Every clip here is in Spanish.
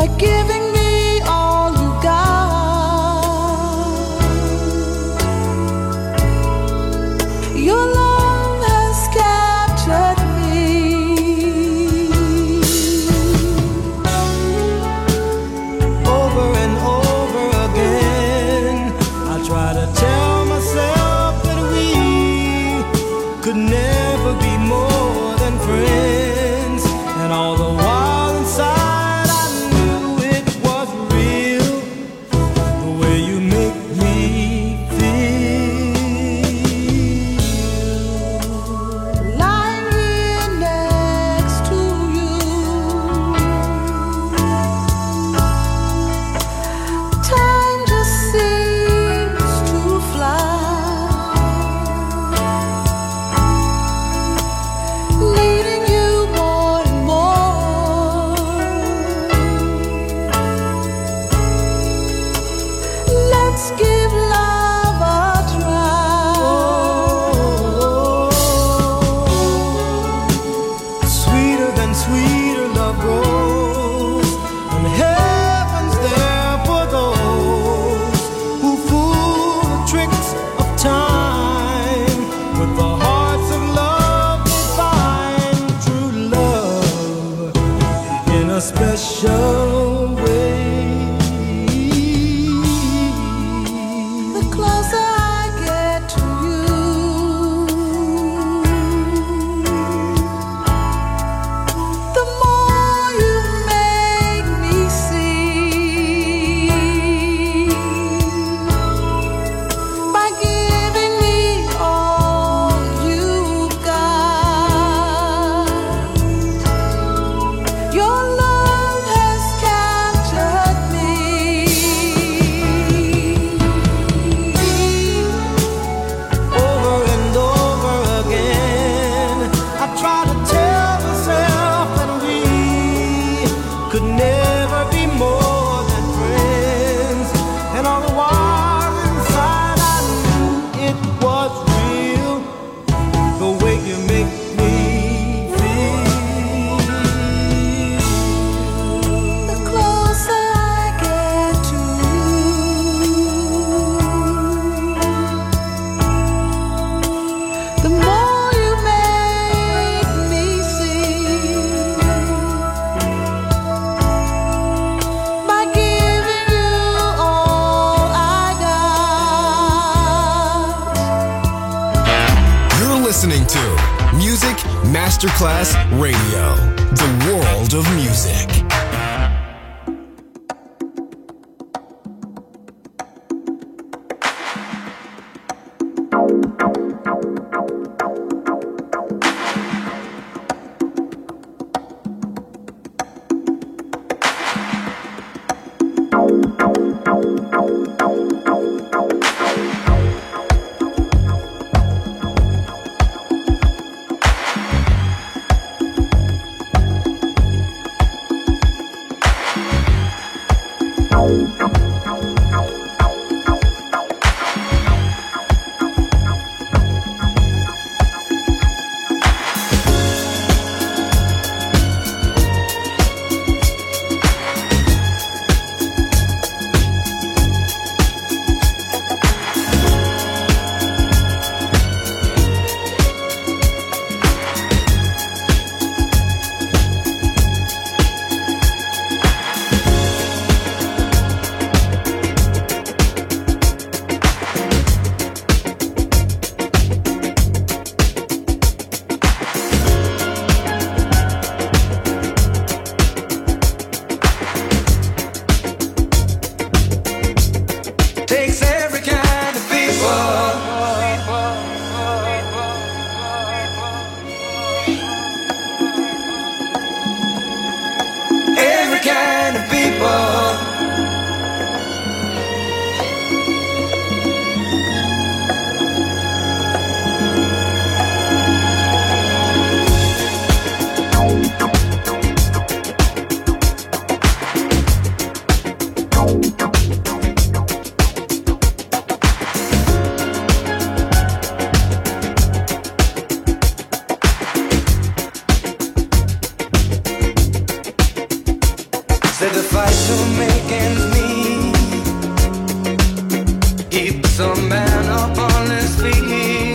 like giving Radio. Some man up on his feet.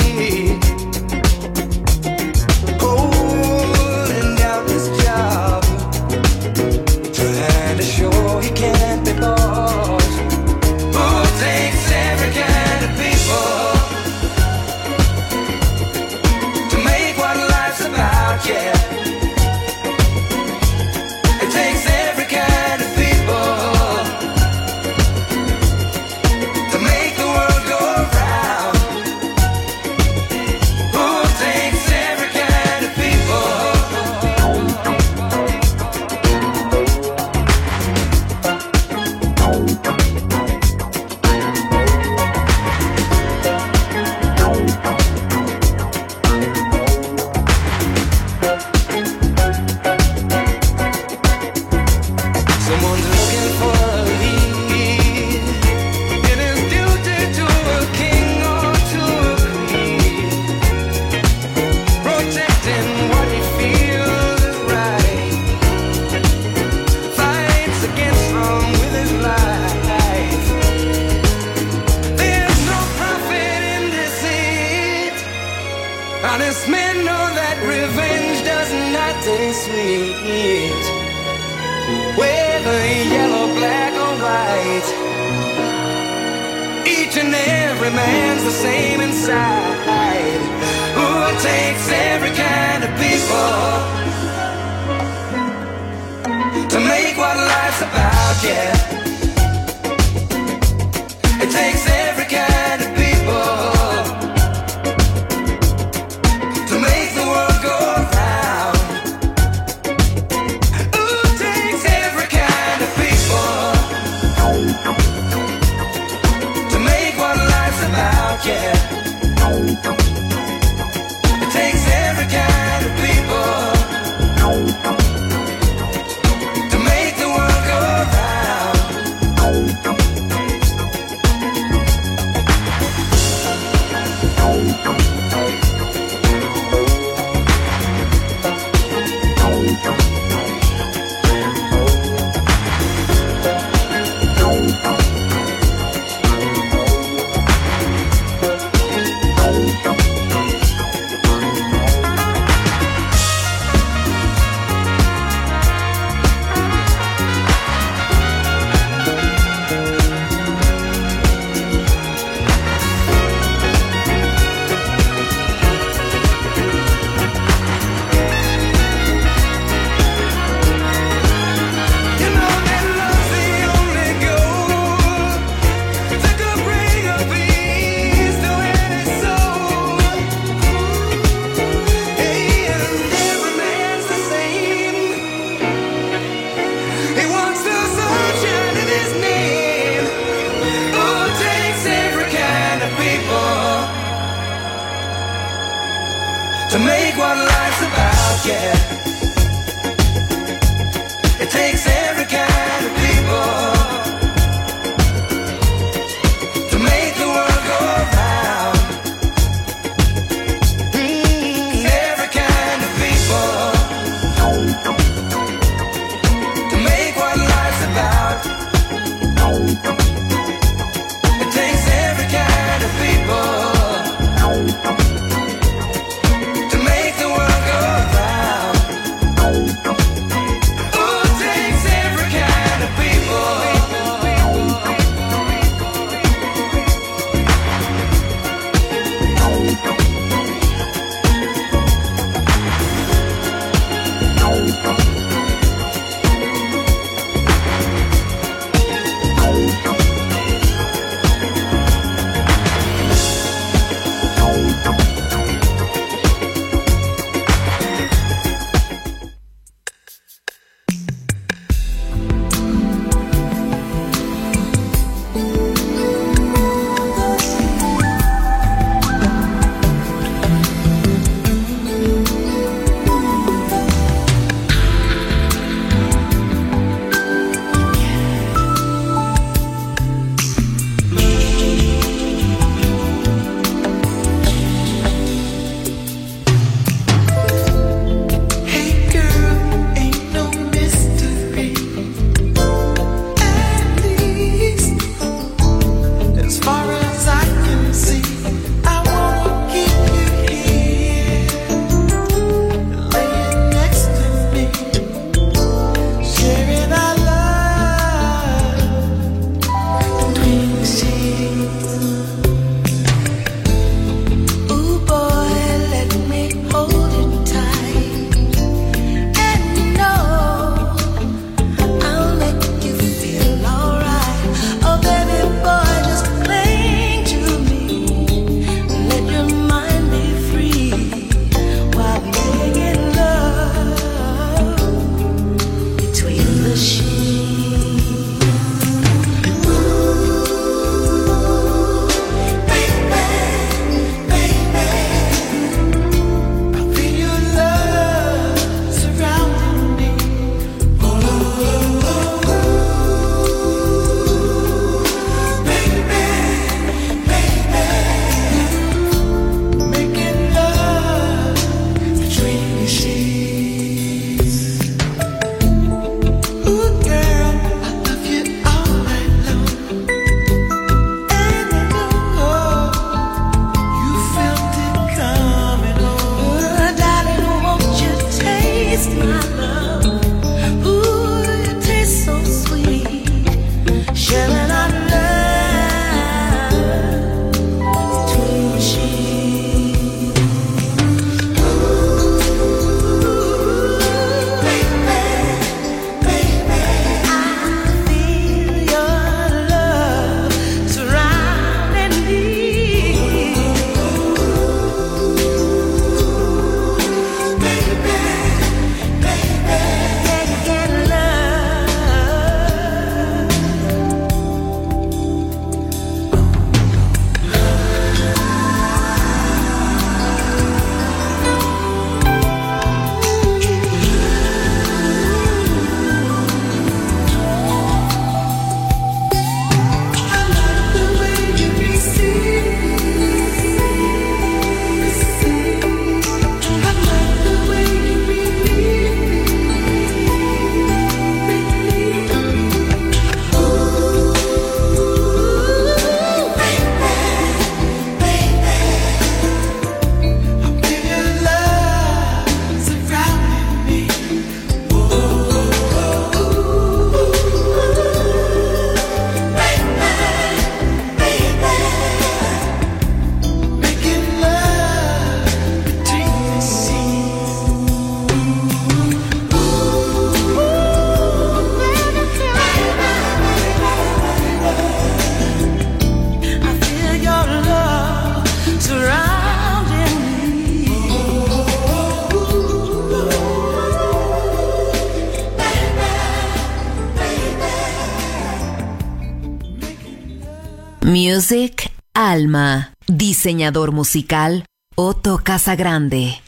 Music Alma, diseñador musical Otto Casagrande.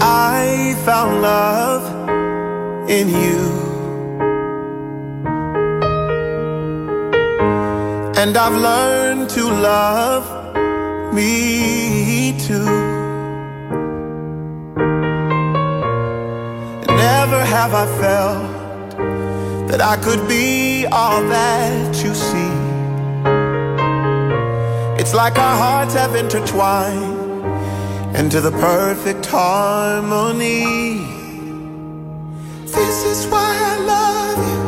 I found love in you. And I've learned to love me too. Never have I felt that I could be all that you see. It's like our hearts have intertwined into the perfect harmony. This is why I love you.